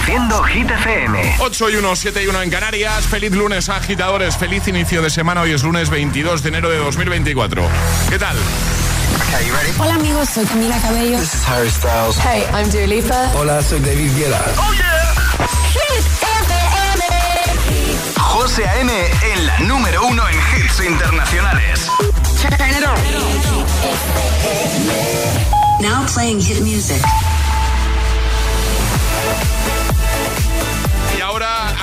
Reproduciendo Hit FM. 8 y 1, 7 y 1 en Canarias. Feliz lunes, agitadores. Feliz inicio de semana. Hoy es lunes 22 de enero de 2024. ¿Qué tal? Hola amigos, soy Camila Cabello. This is Harry Styles. Hey, I'm Dua Lipa. Hola, soy David Guetta. Oh yeah. Hit FM. José A.M. en la número uno en hits internacionales. Now playing hit music.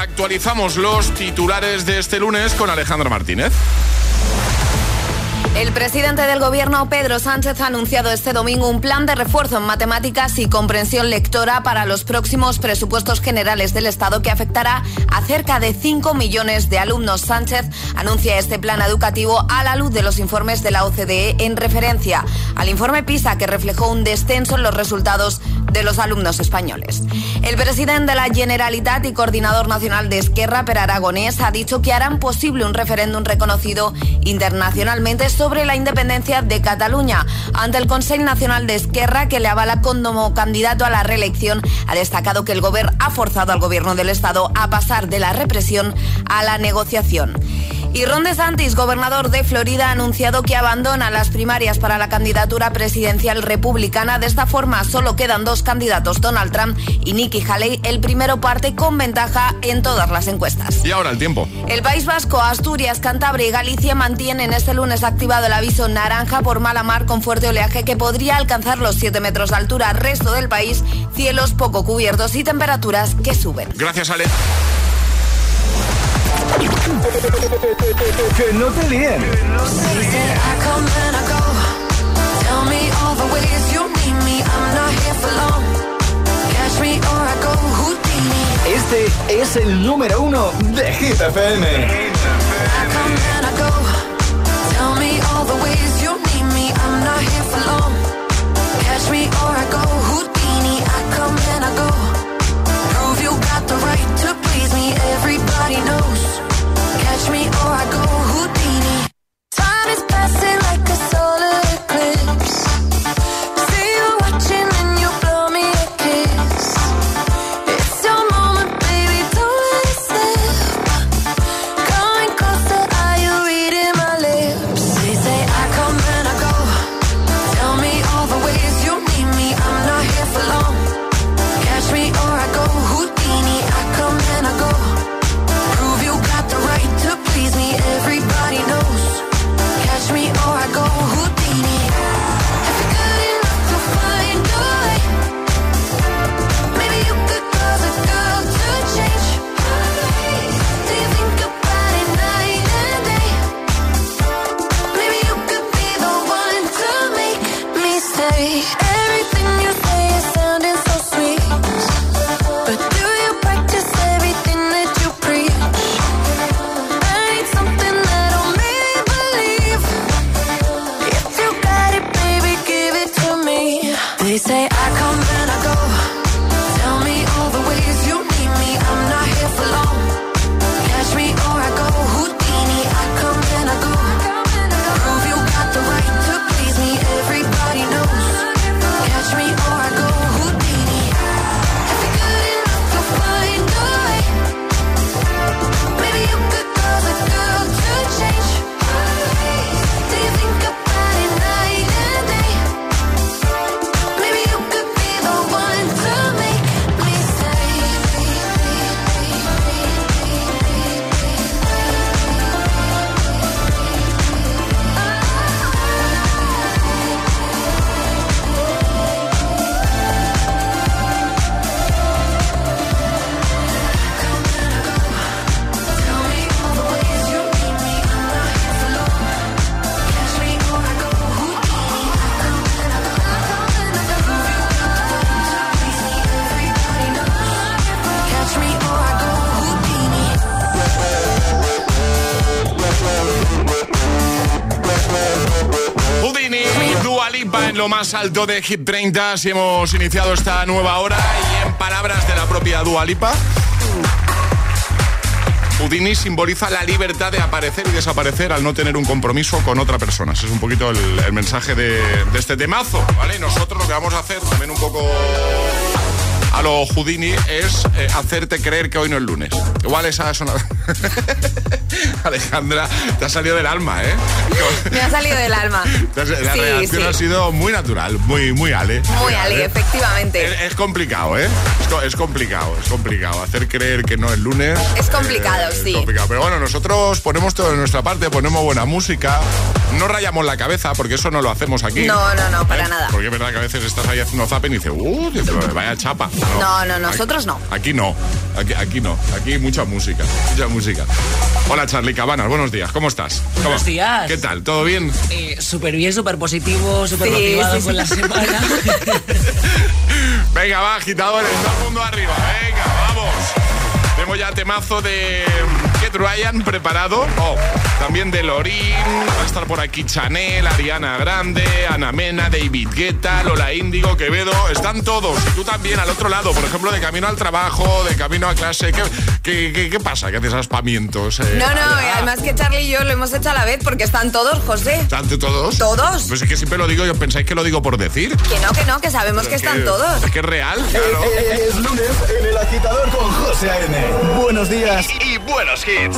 Actualizamos los titulares de este lunes con Alejandro Martínez. El presidente del gobierno, Pedro Sánchez, ha anunciado este domingo un plan de refuerzo en matemáticas y comprensión lectora para los próximos presupuestos generales del Estado que afectará a cerca de 5 millones de alumnos. Sánchez anuncia este plan educativo a la luz de los informes de la OCDE en referencia al informe PISA que reflejó un descenso en los resultados de los alumnos españoles. El presidente de la Generalitat y coordinador nacional de Esquerra, Per Aragonés, ha dicho que harán posible un referéndum reconocido internacionalmente sobre la independencia de Cataluña. Ante el Consejo Nacional de Esquerra, que le avala como candidato a la reelección, ha destacado que el gobierno ha forzado al gobierno del Estado a pasar de la represión a la negociación. Y Ron DeSantis, gobernador de Florida, ha anunciado que abandona las primarias para la candidatura presidencial republicana. De esta forma, solo quedan dos candidatos, Donald Trump y Nikki Haley. El primero parte con ventaja en todas las encuestas. Y ahora el tiempo. El País Vasco, Asturias, Cantabria y Galicia mantienen este lunes activado el aviso naranja por mala mar con fuerte oleaje que podría alcanzar los 7 metros de altura. Resto del país, cielos poco cubiertos y temperaturas que suben. Gracias, Ale. Que no te líen. Este es el número uno de Hit FM. Catch me or I go más alto de Hit 30. Si hemos iniciado esta nueva hora y en palabras de la propia Dua Lipa. Houdini simboliza la libertad de aparecer y desaparecer al no tener un compromiso con otra persona. Es un poquito el, mensaje de, de este temazo, ¿vale? Y nosotros lo que vamos a hacer también un poco a lo Houdini es eh, hacerte creer que hoy no es lunes. Igual esa es una... Alejandra, te ha salido del alma, ¿eh? Me ha salido del alma. La reacción ha sido muy natural, muy, muy Ale. Muy Ale, efectivamente. Es, complicado, ¿eh? Es, complicado, es complicado. Hacer creer que no es lunes. Es complicado, eh, sí. complicado. Pero bueno, nosotros ponemos todo de nuestra parte, ponemos buena música, no rayamos la cabeza, porque eso no lo hacemos aquí. No, no, no, para ¿Eh? nada. Porque es verdad que a veces estás ahí haciendo zapping y dices, uh, vaya chapa. No, no, nosotros no. Aquí no. Aquí, aquí no. Aquí mucha música. Mucha música. Hola, Charlie Cabanas. Buenos días. ¿Cómo estás? Buenos días. ¿Qué tal? ¿Todo bien? Eh, súper bien, súper positivo, súper motivado con la semana. Venga, va, agitadores. Todo el mundo arriba. Venga, vamos. Tenemos ya temazo de Get Ryan preparado. Oh, también de Lorin. Va a estar por aquí Chanel, Ariana Grande, Ana Mena, David Guetta, Lola Índigo, Quevedo. Están todos. Y tú también al otro lado. Por ejemplo, de camino al trabajo, de camino a clase. ¿Qué, qué, qué, pasa? ¿Qué haces aspamientos? Eh, no, no, además que Charlie y yo lo hemos hecho a la vez porque están todos, José. ¿Están todos? Todos. Pues es que siempre lo digo, yo pensáis que lo digo por decir. Que no, que no, que sabemos que están todos. Es que es real, claro. Es, lunes en el agitador con José A.N. Buenos días y buenos hits.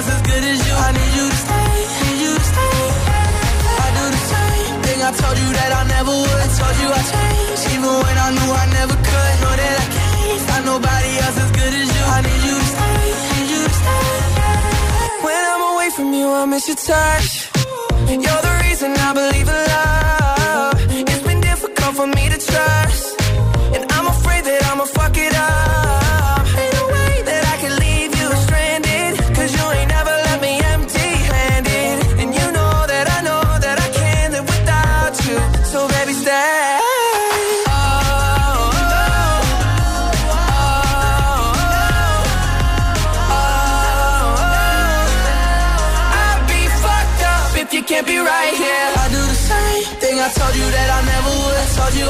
else as good as you. I need you to stay, need you to stay. I do the same thing I told you that I never would. I told you I changed, even when I knew I never could. Know that I can't find nobody else as good as you. I need you to stay, need you to stay. When I'm away from you, I miss your touch. You're the reason I believe in love. It's been difficult for me to trust. And I'm afraid that I'ma fuck it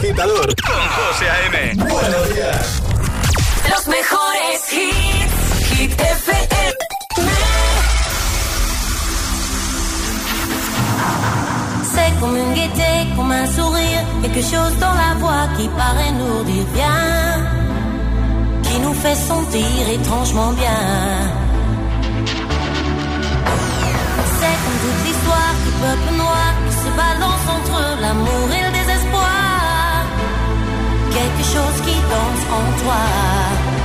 agitador con José A.M. Buenos días. Los mejores hits, Hit FM. C'est comme une gaieté, comme un sourire, quelque chose dans la voix qui paraît nous dire bien, qui nous fait sentir étrangement bien. C'est comme toute l'histoire du peuple noir qui se balance entre l'amour et désespoir. Quelque chose qui danse en toi.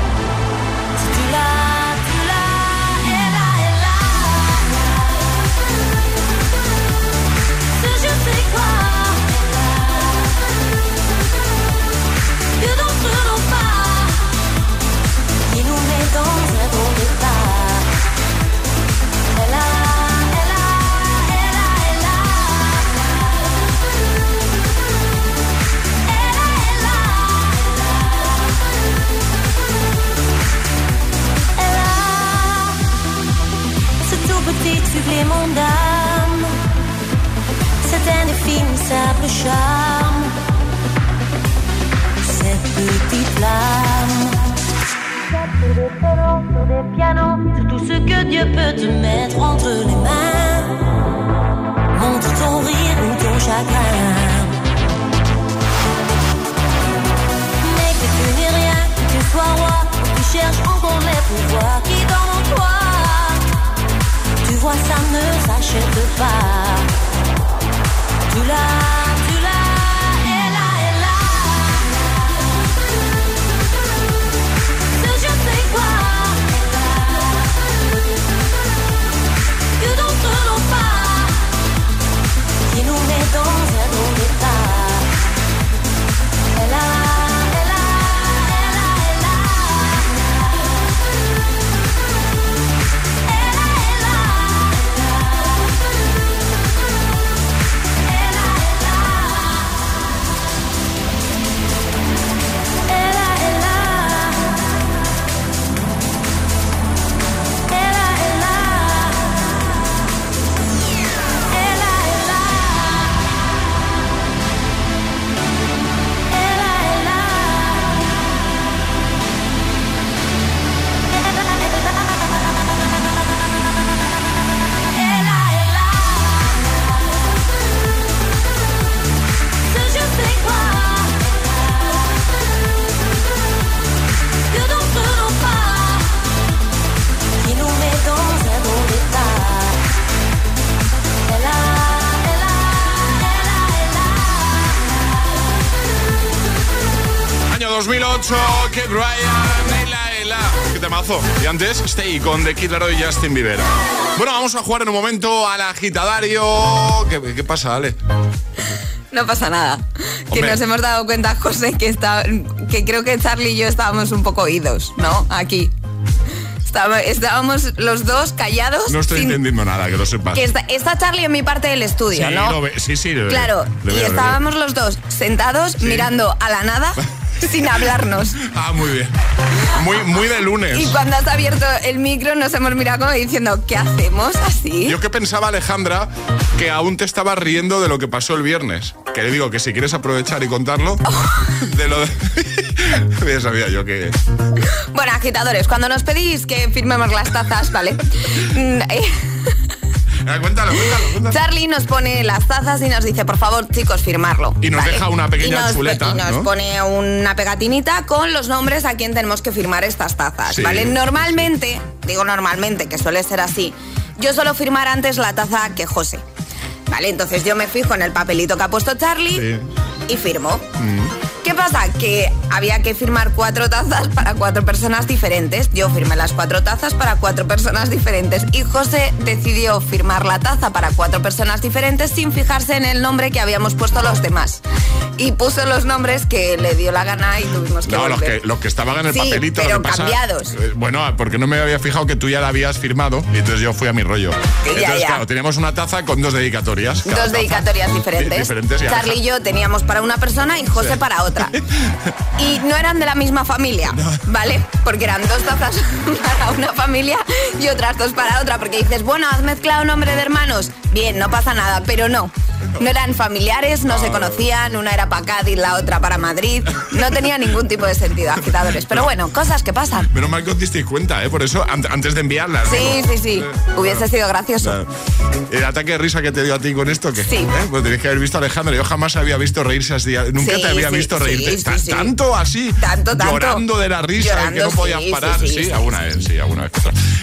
Y antes, Stay con The Kid Laroi y Justin Bieber. Bueno, vamos a jugar en un momento al agitadario. ¿Qué, qué pasa, Ale? No pasa nada. Que nos hemos dado cuenta, José, que, está, que creo que Charlie y yo estábamos un poco oídos, ¿no? Aquí. Estábamos los dos callados. No estoy sin- entendiendo nada, que lo sepas. que está, está Charlie en mi parte del estudio, sí, ¿no? lo ve- sí, sí, lo- Claro, lo y lo estábamos los dos sentados mirando a la nada sin hablarnos. Ah, muy bien. Muy, muy de lunes. Y cuando has abierto el micro nos hemos mirado como diciendo, ¿qué hacemos así? Yo que pensaba, Alejandra, que aún te estabas riendo de lo que pasó el viernes. Que le digo que si quieres aprovechar y contarlo, de lo de... ya sabía yo que... Bueno, agitadores, cuando nos pedís que firmemos las tazas, ¿vale? Mm, Ah, cuéntalo, cuéntalo, cuéntalo. Charlie nos pone las tazas y nos dice, por favor, chicos, firmarlo. Y nos ¿vale? deja una pequeña y nos, chuleta, Y nos ¿no? pone una pegatinita con los nombres a quien tenemos que firmar estas tazas, Sí. ¿vale? Normalmente, digo normalmente, que suele ser así, yo suelo firmar antes la taza que José. ¿Vale? Entonces yo me fijo en el papelito que ha puesto Charlie Sí. y firmo. ¿Qué pasa? Que había que firmar cuatro tazas para cuatro personas diferentes. Yo firmé las cuatro tazas para cuatro personas diferentes. Y José decidió firmar la taza para cuatro personas diferentes sin fijarse en el nombre que habíamos puesto los demás. Y puso los nombres que le dio la gana y tuvimos que No, los que, los que estaban en el Sí, papelito. pero pasa- cambiados. Eh, Bueno, porque no me había fijado que tú ya la habías firmado y entonces yo fui a mi rollo. Ya, entonces, ya. claro, teníamos una taza con dos dedicatorias. Dos dedicatorias Di- diferentes. diferentes y Charlie y yo teníamos para una persona y José Sí. para otra. Y no eran de la misma familia, ¿vale? Porque eran dos tazas para una familia y otras dos para otra. Porque dices, bueno, has mezclado nombre de hermanos. Bien, no pasa nada, pero no. No eran familiares, no se conocían, una era para Cádiz, la otra para Madrid. No tenía ningún tipo de sentido, agitadores. Pero bueno, cosas que pasan. Menos mal que os disteis cuenta, ¿eh? Por eso, an- antes de enviarlas. Sí, digo, sí, sí. Hubiese sido gracioso. Claro. El ataque de risa que te dio a ti con esto, que Sí. Pues tenéis que haber visto a Alejandro. Yo jamás había visto reírse así. Nunca Sí, te había sí, visto reírte sí, Ta- sí. tanto así. Tanto, tanto. Llorando de la risa y que Llorando, no podías parar. sí, alguna vez, sí, alguna vez.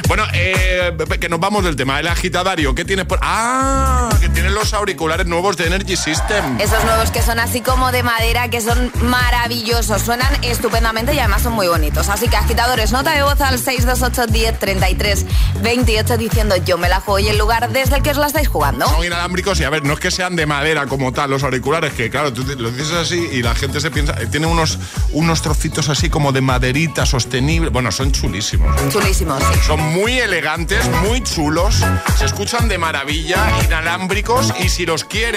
Bueno, eh, que nos vamos del tema. El agitadario, ¿qué tienes por.? ¡Ah! Que tienen los auriculares nuevos de Energy System. Esos nuevos que son así como de madera, que son maravillosos, suenan estupendamente y además son muy bonitos. Así que agitadores, nota de voz al 628 10 33 28 diciendo yo me la juego y el lugar desde el que os la estáis jugando. Son inalámbricos y a ver, no es que sean de madera como tal los auriculares, que claro, tú te- lo dices así y la gente se piensa, eh, tiene unos, unos trocitos así como de maderita sostenible. Bueno, son chulísimos. Chulísimos, sí. Son muy elegantes, muy chulos, se escuchan de maravilla, inalámbricos y si los quieres,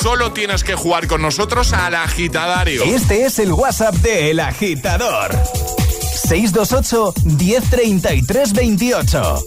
solo tienes que jugar con nosotros al agitadario. Este es el WhatsApp de El Agitador. 628 1033 28.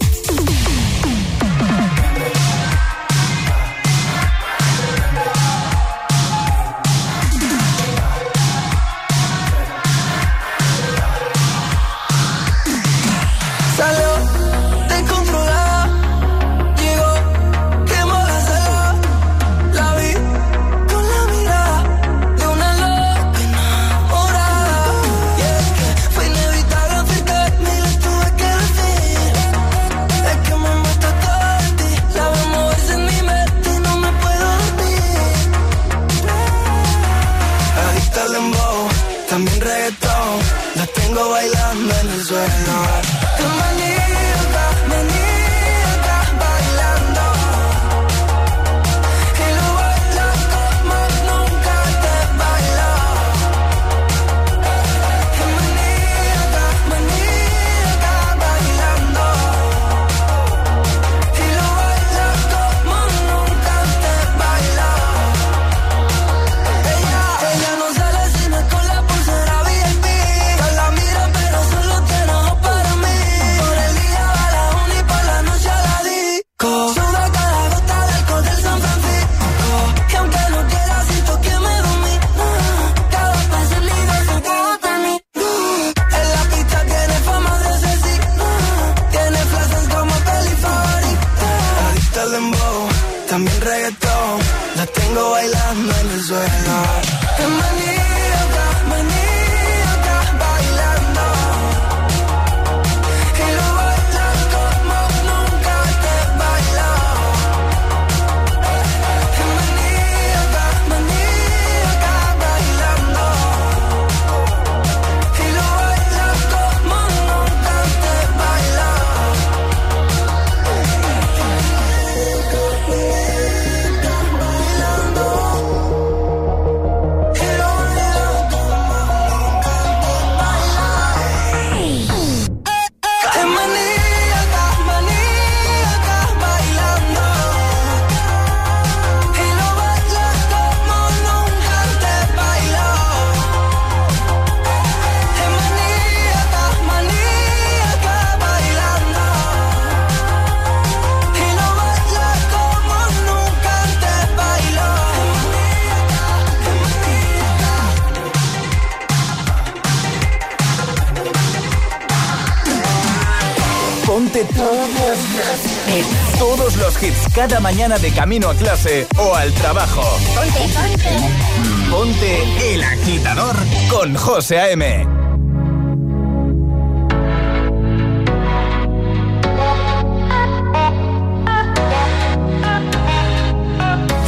Cada mañana de camino a clase o al trabajo. Ponte, ponte. Ponte el agitador con José A.M.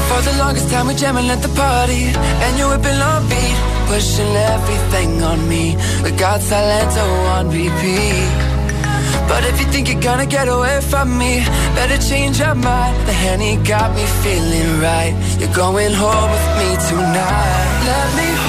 For the longest time we jamming at the party And you whipping on beat Pushing everything on me We got Salento on repeat But if you think you're gonna get away from me, better change your mind. The Henny got me feeling right. You're going home with me tonight. Let me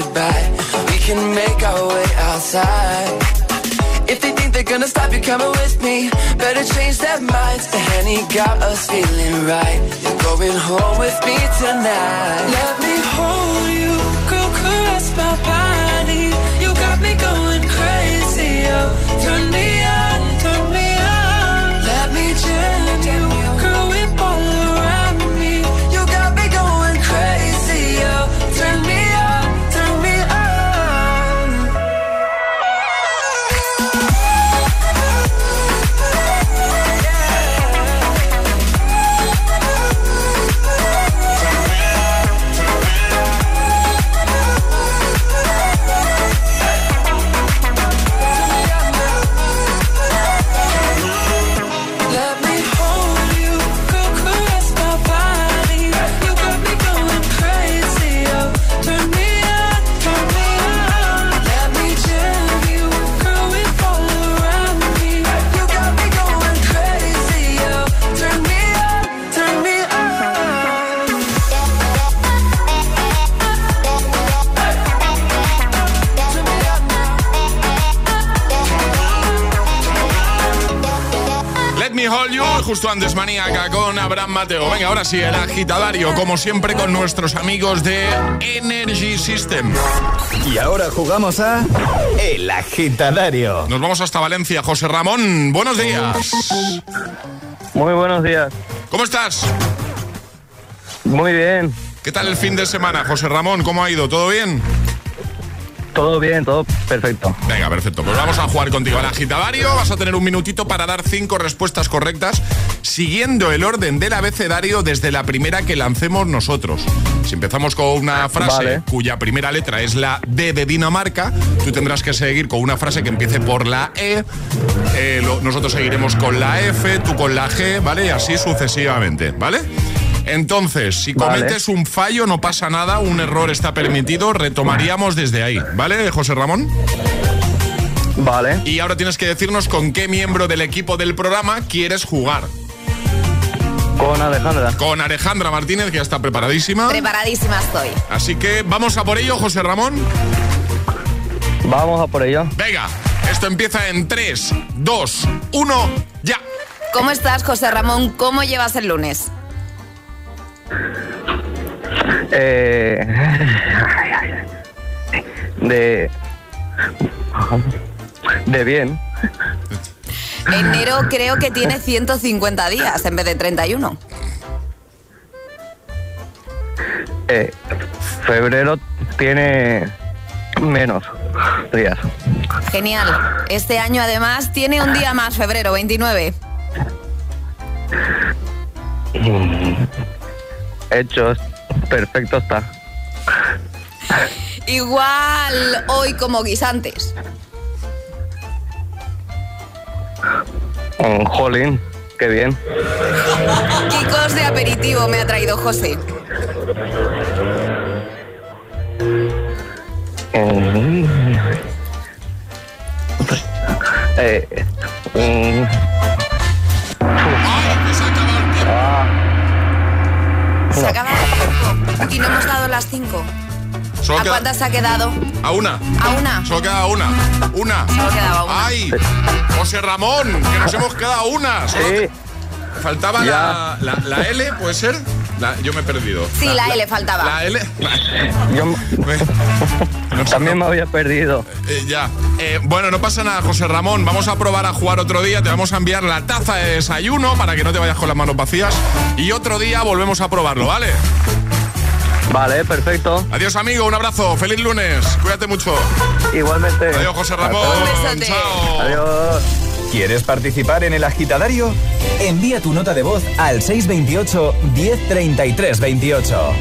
goodbye We can make our way outside. If they think they're gonna stop you coming with me. Better change their minds. The honey got us feeling right. You're going home with me tonight. Let me hold you Girl, caress my body You got me going crazy oh. Turn me justo antes Maníaca con Abraham Mateo. Venga, ahora sí, el agitadario, como siempre, con nuestros amigos de Energy System. Y ahora jugamos a El agitadario. Nos vamos hasta Valencia. José Ramón, buenos días. Muy buenos días. ¿Cómo estás? Muy bien. ¿Qué tal el fin de semana, José Ramón? ¿Cómo ha ido? ¿Todo bien? Todo bien, todo perfecto. Venga, perfecto. Pues vamos a jugar contigo al agitadario. Vas a tener un minutito para dar cinco respuestas correctas siguiendo el orden del abecedario desde la primera que lancemos nosotros. Si empezamos con una frase cuya primera letra es la D de Dinamarca, tú tendrás que seguir con una frase que empiece por la E. Eh, nosotros seguiremos con la F, tú con la G, ¿vale? Y así sucesivamente, ¿vale? Entonces, si cometes un fallo, no pasa nada, un error está permitido, retomaríamos desde ahí, ¿vale, José Ramón? Vale. Y ahora tienes que decirnos con qué miembro del equipo del programa quieres jugar. Con Alejandra. Con Alejandra Martínez, que ya está preparadísima. Preparadísima estoy. Así que vamos a por ello, José Ramón. Vamos a por ello. Venga, esto empieza en 3, 2, 1, ya. ¿Cómo estás, José Ramón? ¿Cómo llevas el lunes? Eh, de. De bien. Enero creo que tiene 150 días en vez de 31. Eh, febrero tiene menos días. Genial. Este año además tiene un día más, febrero 29. Hechos. Perfecto está. Igual hoy como guisantes. Un jolín, qué bien. Kikos de aperitivo me ha traído José. Eh, Se acaba y no hemos dado las cinco. ¿A cuántas se ha quedado? A una. ¿A una? Solo queda una. Una. Solo quedaba una. ¡Ay! José Ramón, que nos hemos quedado una. sí. Faltaba la, la, L, ¿puede ser? yo me he perdido. Sí, la, L faltaba. La L. Yo también me había perdido. Eh, ya. Eh, bueno, no pasa nada, José Ramón. Vamos a probar a jugar otro día. Te vamos a enviar la taza de desayuno para que no te vayas con las manos vacías. Y otro día volvemos a probarlo, ¿vale? Vale, perfecto. Adiós, amigo. Un abrazo. Feliz lunes. Cuídate mucho. Igualmente. Adiós, José Ramón. Chao. Adiós. ¿Quieres participar en el agitadario? Envía tu nota de voz al 628 1033 28.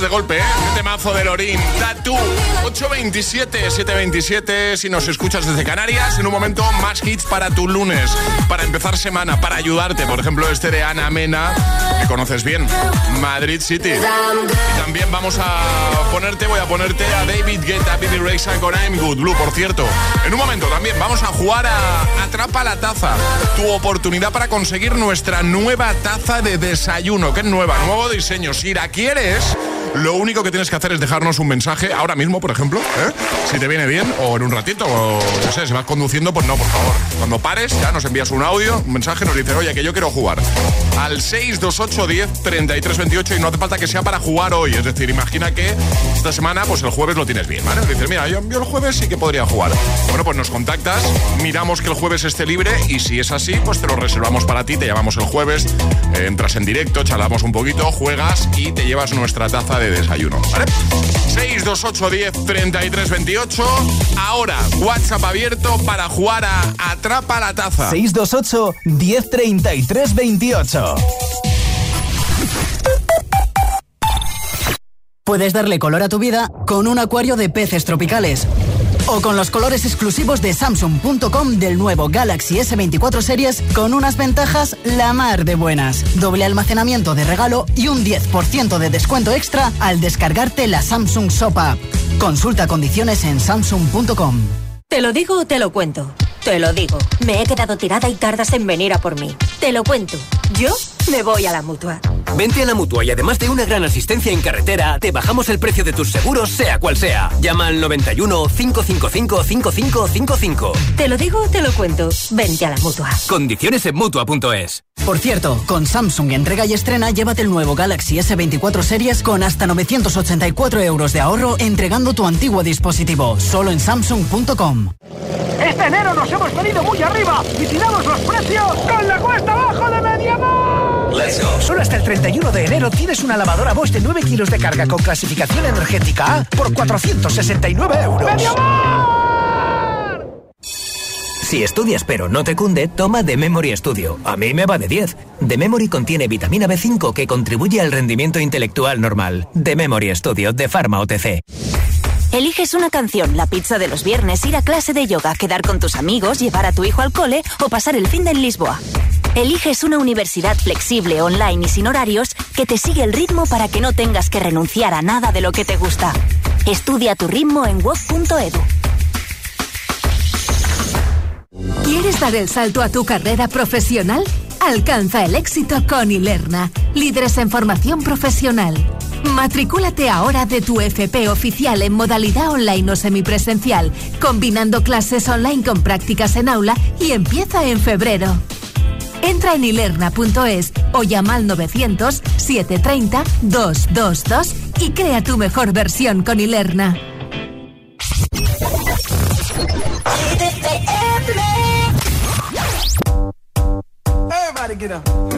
De golpe, ¿eh? Este mazo de Lorín. Tatu. 827, 727. Si nos escuchas desde Canarias, en un momento más hits para tu lunes. Para empezar semana, para ayudarte. Por ejemplo, este de Ana Mena, que conoces bien. Madrid City. Y también vamos a ponerte, voy a ponerte a David Guetta, Billy Ray con I'm Good Blue, por cierto. En un momento también vamos a jugar a Atrapa la Taza. Tu oportunidad para conseguir nuestra nueva taza de desayuno. Que nueva, nuevo diseño. Si la quieres lo único que tienes que hacer es dejarnos un mensaje ahora mismo, por ejemplo, ¿eh? si te viene bien, o en un ratito, o no sé, si vas conduciendo, pues no, por favor. Cuando pares, ya nos envías un audio, un mensaje, nos dice, oye, que yo quiero jugar. Al 628 10 33 28 y no hace falta que sea para jugar hoy. Es decir, imagina que esta semana, pues el jueves lo tienes bien, ¿vale? Dices, mira, yo, yo el jueves sí que podría jugar. Bueno, pues nos contactas, miramos que el jueves esté libre y si es así, pues te lo reservamos para ti, te llamamos el jueves, entras en directo, charlamos un poquito, juegas y te llevas nuestra taza de desayuno, ¿vale? 628 10 33 28. Ahora, WhatsApp abierto para jugar a Atrapa la Taza. 628 10 33 28. Puedes darle color a tu vida con un acuario de peces tropicales o con los colores exclusivos de Samsung.com del nuevo Galaxy S24 Series con unas ventajas la mar de buenas. Doble almacenamiento de regalo y un 10% de descuento extra al descargarte la Samsung Shop App. Consulta condiciones en Samsung.com. Te lo digo o te lo cuento. Te lo digo. Me he quedado tirada y tardas en venir a por mí. Te lo cuento. Yo me voy a la mutua. Vente a la mutua y además de una gran asistencia en carretera, te bajamos el precio de tus seguros, sea cual sea. Llama al 91 555 5555. Te lo digo, te lo cuento. Vente a la mutua. Condiciones en mutua.es. Por cierto, con Samsung entrega y estrena, llévate el nuevo Galaxy S24 Series con hasta 984 euros de ahorro entregando tu antiguo dispositivo. Solo en Samsung.com. Este enero nos hemos venido muy arriba y tiramos los precios con la cuesta abajo. Let's go. Solo hasta el 31 de enero tienes una lavadora Bosch de 9 kilos de carga con clasificación energética A por 469 euros. Si estudias pero no te cunde, toma The Memory Studio. A mí me va de 10. The Memory contiene vitamina B5 que contribuye al rendimiento intelectual normal. The Memory Studio de Pharma OTC. Eliges una canción, la pizza de los viernes, ir a clase de yoga, quedar con tus amigos, llevar a tu hijo al cole o pasar el fin de en Lisboa. Eliges una universidad flexible, online y sin horarios que te sigue el ritmo para que no tengas que renunciar a nada de lo que te gusta. Estudia tu ritmo en web.edu. ¿Quieres dar el salto a tu carrera profesional? Alcanza el éxito con Ilerna, líderes en formación profesional. Matricúlate ahora de tu FP oficial en modalidad online o semipresencial, combinando clases online con prácticas en aula y empieza en febrero. Entra en ilerna.es o llama al 900-730-222 y crea tu mejor versión con Ilerna. Get up.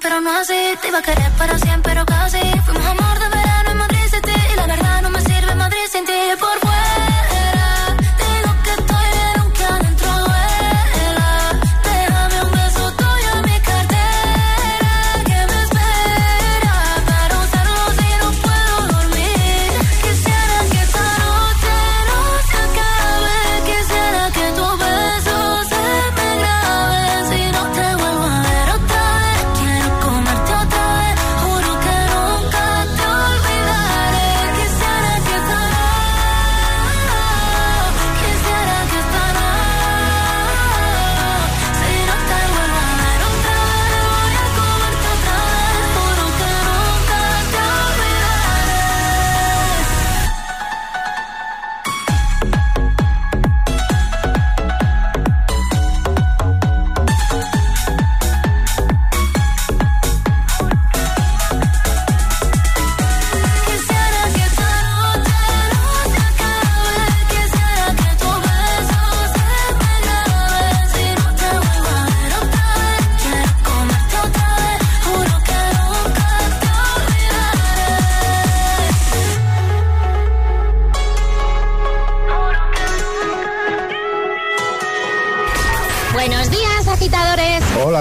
pero no así. Te iba a querer para siempre, pero casi. Fuimos amor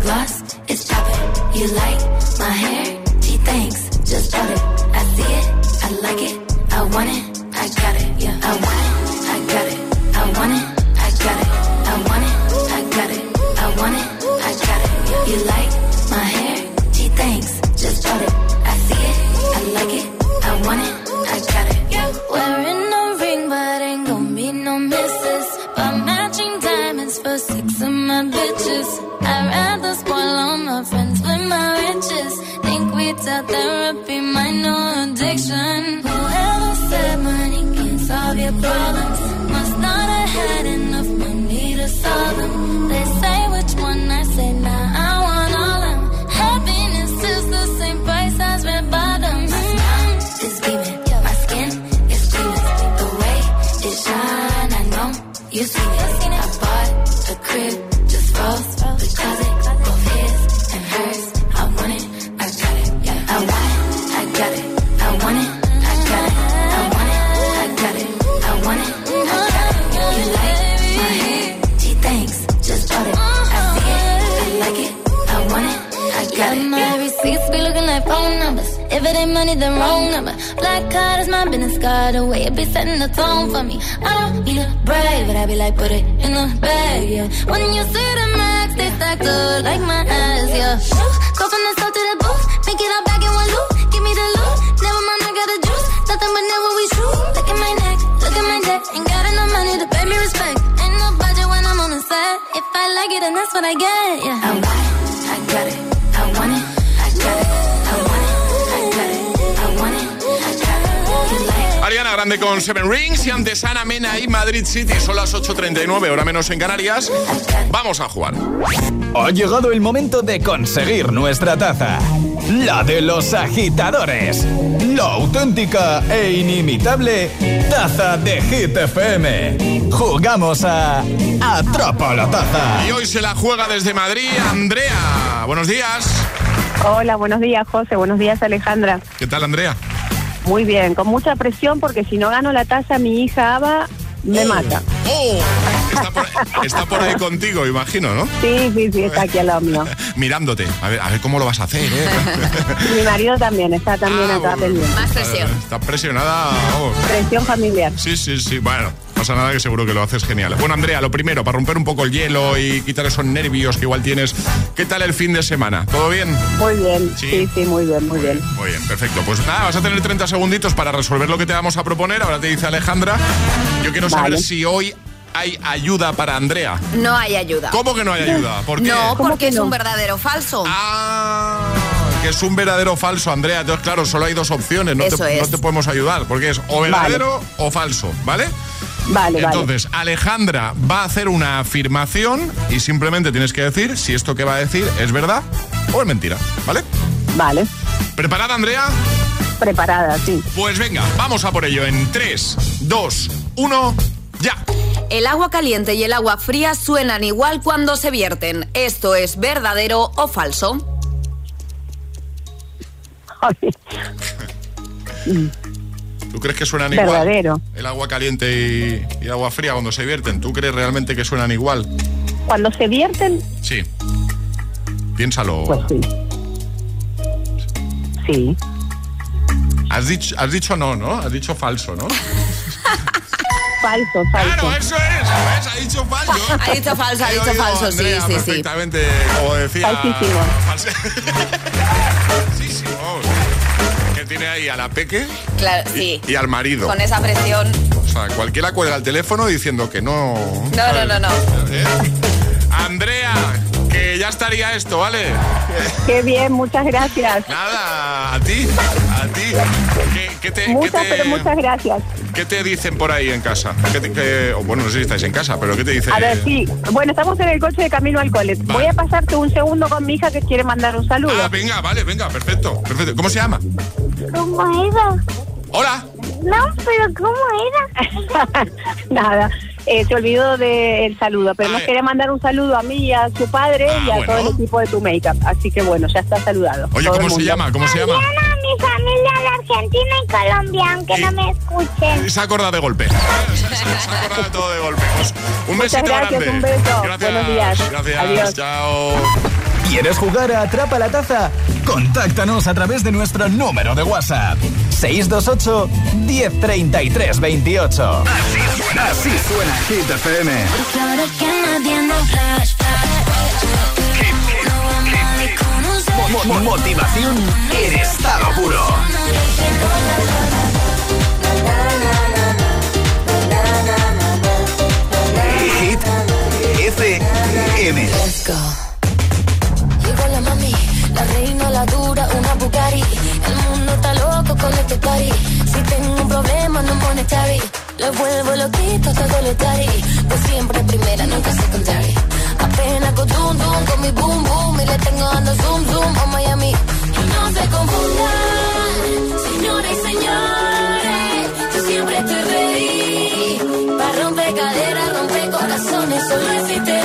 gloss is popping. You like my hair? Gee, thanks. Just bought it. I see it. I like it. I want it. I got it. Yeah, I want it. Got it. My receipts be looking like phone numbers. If it ain't money, then wrong number. Black card is my business card. The way it be setting the tone for me. I don't need a brag, but I be like, put it in the bag, yeah. When you see the max, they stack up like my ass, yeah. Go from the south to the booth, make it all back in one loop. Give me the loot, never mind, I got the juice. Nothing but never we shoot. Look at my neck, look at my neck. Ain't got enough money to pay me respect. Ain't no budget when I'm on the set. If I like it, then that's what I get, yeah. I want it, I got it, Grande con Seven Rings y antes Ana Mena y Madrid City. Son las 8.39, hora menos en Canarias. Vamos a jugar. Ha llegado el momento de conseguir nuestra taza. La de los agitadores. La auténtica e inimitable taza de Hit FM. Jugamos a Atrapa la taza. Y hoy se la juega desde Madrid Andrea. Buenos días. Hola, buenos días, José. Buenos días, Alejandra. ¿Qué tal, Andrea? Muy bien, con mucha presión porque si no gano la taza, mi hija Ava me mata. ¡Oh! Está por, está por ahí contigo, imagino, ¿no? Sí, sí, sí, está aquí al lado mío. Mirándote. A ver, a ver cómo lo vas a hacer, ¿eh? Mi marido también está también Ah, acá bueno. pendiente. Más presión. Está presionada. vamos. Presión familiar. Sí, sí, sí. Bueno, no pasa nada que seguro que lo haces genial. Bueno, Andrea, lo primero, para romper un poco el hielo y quitar esos nervios que igual tienes, ¿qué tal el fin de semana? ¿Todo bien? Muy bien, Sí. sí, sí, muy bien, muy bien. Muy bien, perfecto. Pues nada, vas a tener 30 segunditos para resolver lo que te vamos a proponer. Ahora te dice Alejandra. Yo quiero saber Vale. si hoy hay ayuda para Andrea. No hay ayuda. ¿Cómo que no hay ayuda? ¿Por qué? No, ¿Cómo porque que es no? un verdadero falso. Ah, que es un verdadero o falso, Andrea. Entonces, claro, solo hay dos opciones. No, Eso te, no te podemos ayudar porque es o verdadero o falso, ¿vale? Vale, Entonces, Alejandra va a hacer una afirmación y simplemente tienes que decir si esto que va a decir es verdad o es mentira, ¿vale? vale. Vale, ¿Preparada, Andrea? preparada, sí. Pues venga, vamos a por ello en 3, 2, 1, ya. El agua caliente y el agua fría suenan igual cuando se vierten. ¿Esto es verdadero o falso? ¿Tú crees que suenan igual? Verdadero. El agua caliente y, y agua fría cuando se vierten. ¿Tú crees realmente que suenan igual? Cuando se vierten, Sí. Piénsalo. pues sí. Sí. Has dicho, has dicho no, ¿no? Has dicho falso, ¿no? Falso, falso. Claro, eso es. ¿ves? Ha dicho falso. Ha dicho falso, ha dicho falso, sí, Andrea sí, sí. perfectamente, como decía. Falsísimo. false- tiene ahí a la peque Claro, y, sí. y al marido. Con esa presión. O sea, cualquiera cuelga el teléfono diciendo que no. No, no, no, no. ¿Eh? Andrea, ya estaría esto, ¿vale? Qué bien, muchas gracias. Nada, a ti, a ti. ¿Qué, qué te, qué Muchas, te- pero muchas gracias. qué te dicen por ahí en casa? ¿Qué te- qué- o bueno, no sé si estáis en casa, pero ¿qué te dicen? A ver, sí. Bueno, estamos en el coche de camino al cole. Voy a pasarte un segundo con mi hija que quiere mandar un saludo. Ah, venga, vale, venga, perfecto, perfecto. ¿Cómo se llama? ¿Cómo era? Hola. No, pero ¿cómo era? Nada, eh, se olvidó del saludo, pero nos quería mandar un saludo a mí y a su padre y a todo el equipo de tu make-up. Así que bueno, ya está saludado. Oye, ¿cómo se llama? ¿Cómo se llama? mi familia de Argentina y Colombia, aunque no me escuchen. Se acuerda de golpe. Se, se- se acuerda de todo de golpe. Pues, un Muchas besito gracias, grande. un beso. Gracias. Buenos días. Gracias. Adiós. Chao. ¿Quieres jugar a Atrapa la Taza? Contáctanos a través de nuestro número de WhatsApp. 628 1033 28. Así suena, así suena Hit FM. Motivación en estado puro. Hit FM. La mami, la reina, la dura, una Bugatti. El mundo está loco con este party. Si tengo un problema, no pone chari. Le vuelvo loquito todo lo tari. Pues siempre primera, nunca secondary. Apenas con zoom, zoom, con mi boom, boom. Y le tengo dando zoom, zoom a Miami. Y no se confundan, señores y señores. Yo siempre estoy ready. Para romper caderas, romper corazones, solo existe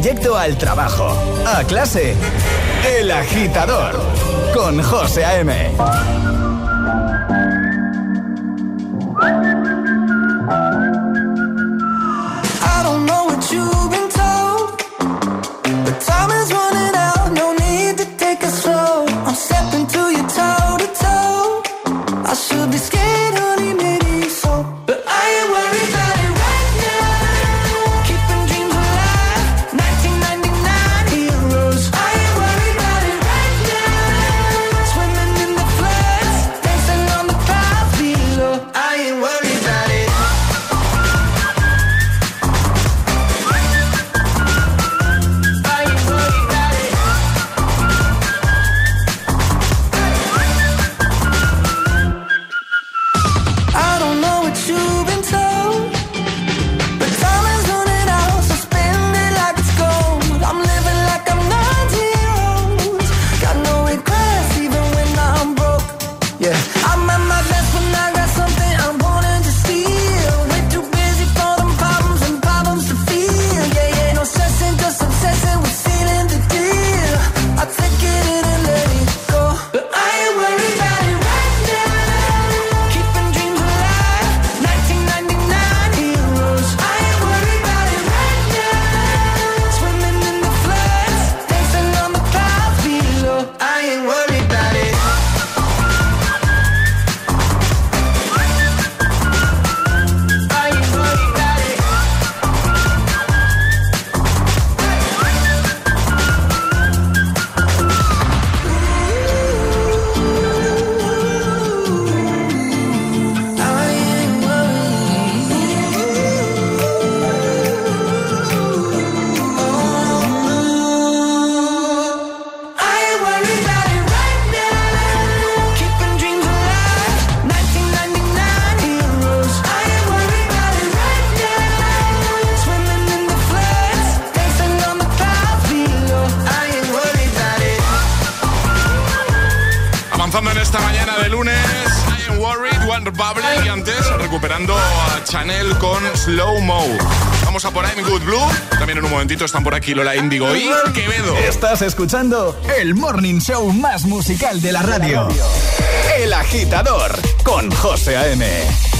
trayecto al trabajo, a clase. El agitador con José A.M. están por aquí Lola Indigo y Quevedo. Estás escuchando el morning show más musical de la radio. El agitador con José A.M.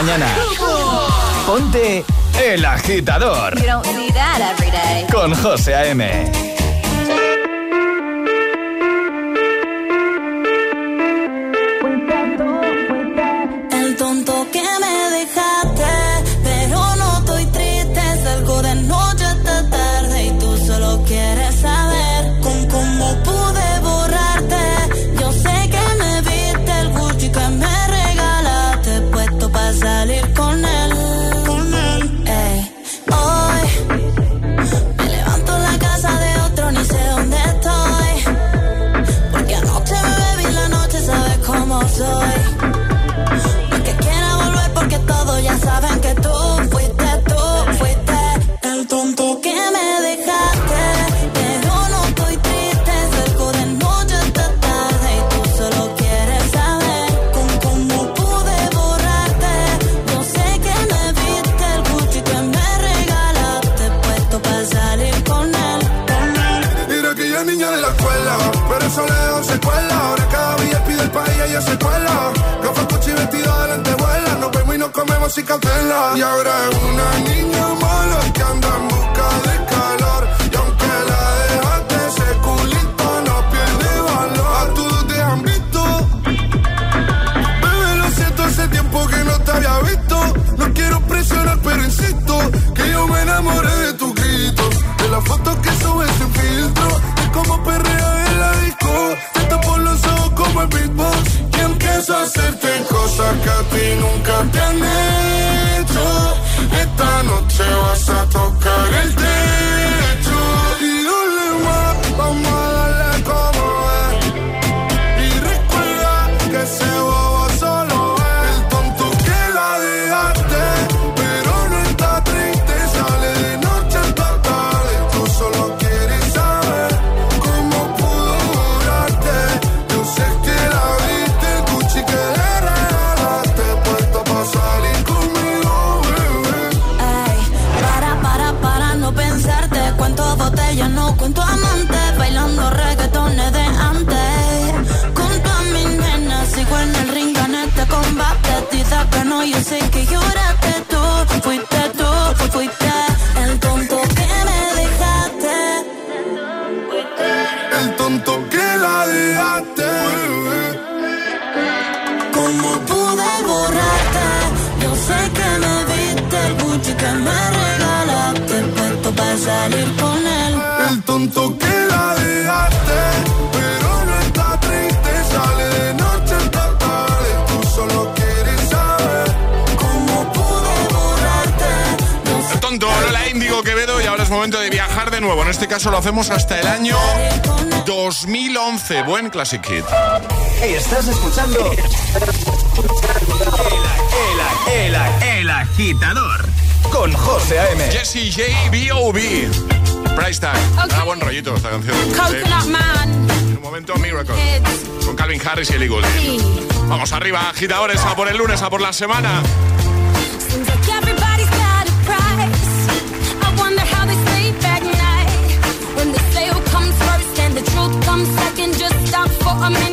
hits cada mañana. Ponte El Agitador. Con José A.M. Y ahora es una niña mala que anda en busca de calor. Y aunque la dejaste, ese culito no pierde valor. A todos te han visto. Bebé, lo siento, hace tiempo que no te había visto. No quiero presionar, pero insisto que yo me enamoré de tu grito. De la foto que subes sin filtro. De como perrea en la disco. Te por los ojos como el beatbox. Y empiezo a hacerte cosas que a ti nunca te han esta Turn hasta el año 2011. Buen Classic Hit. Estás escuchando el, el, agitador con José A.M. Jesse J. B.O.B. Price Tag. Ah, buen rollito esta canción. Coconut Man. En un momento, Miracle. Con Calvin Harris y Ellie Goulding. Vamos arriba, agitadores, a por el lunes, a por la semana. For a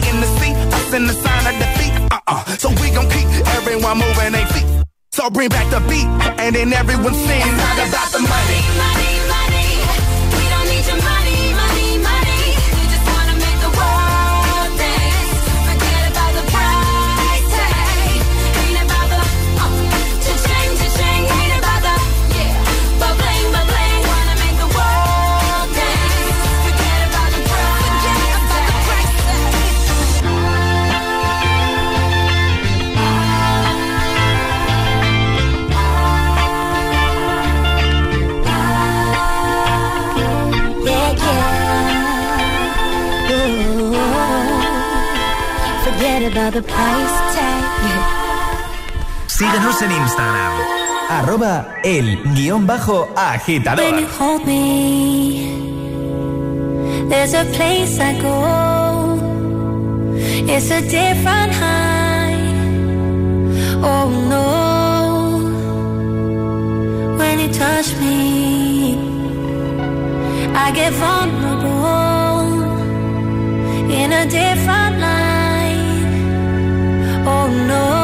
never. Waiting to see us in the sign of defeat. Uh-uh. So we gon' keep everyone moving their feet. So bring back the beat, and then everyone sings. Talk about the money. money, Price tag. Síguenos en Instagram. Arroba el guion bajo When agitador. you hold me, there's a place I go. It's a different high. Oh no. When you touch me, I get vulnerable in a different light. Oh no.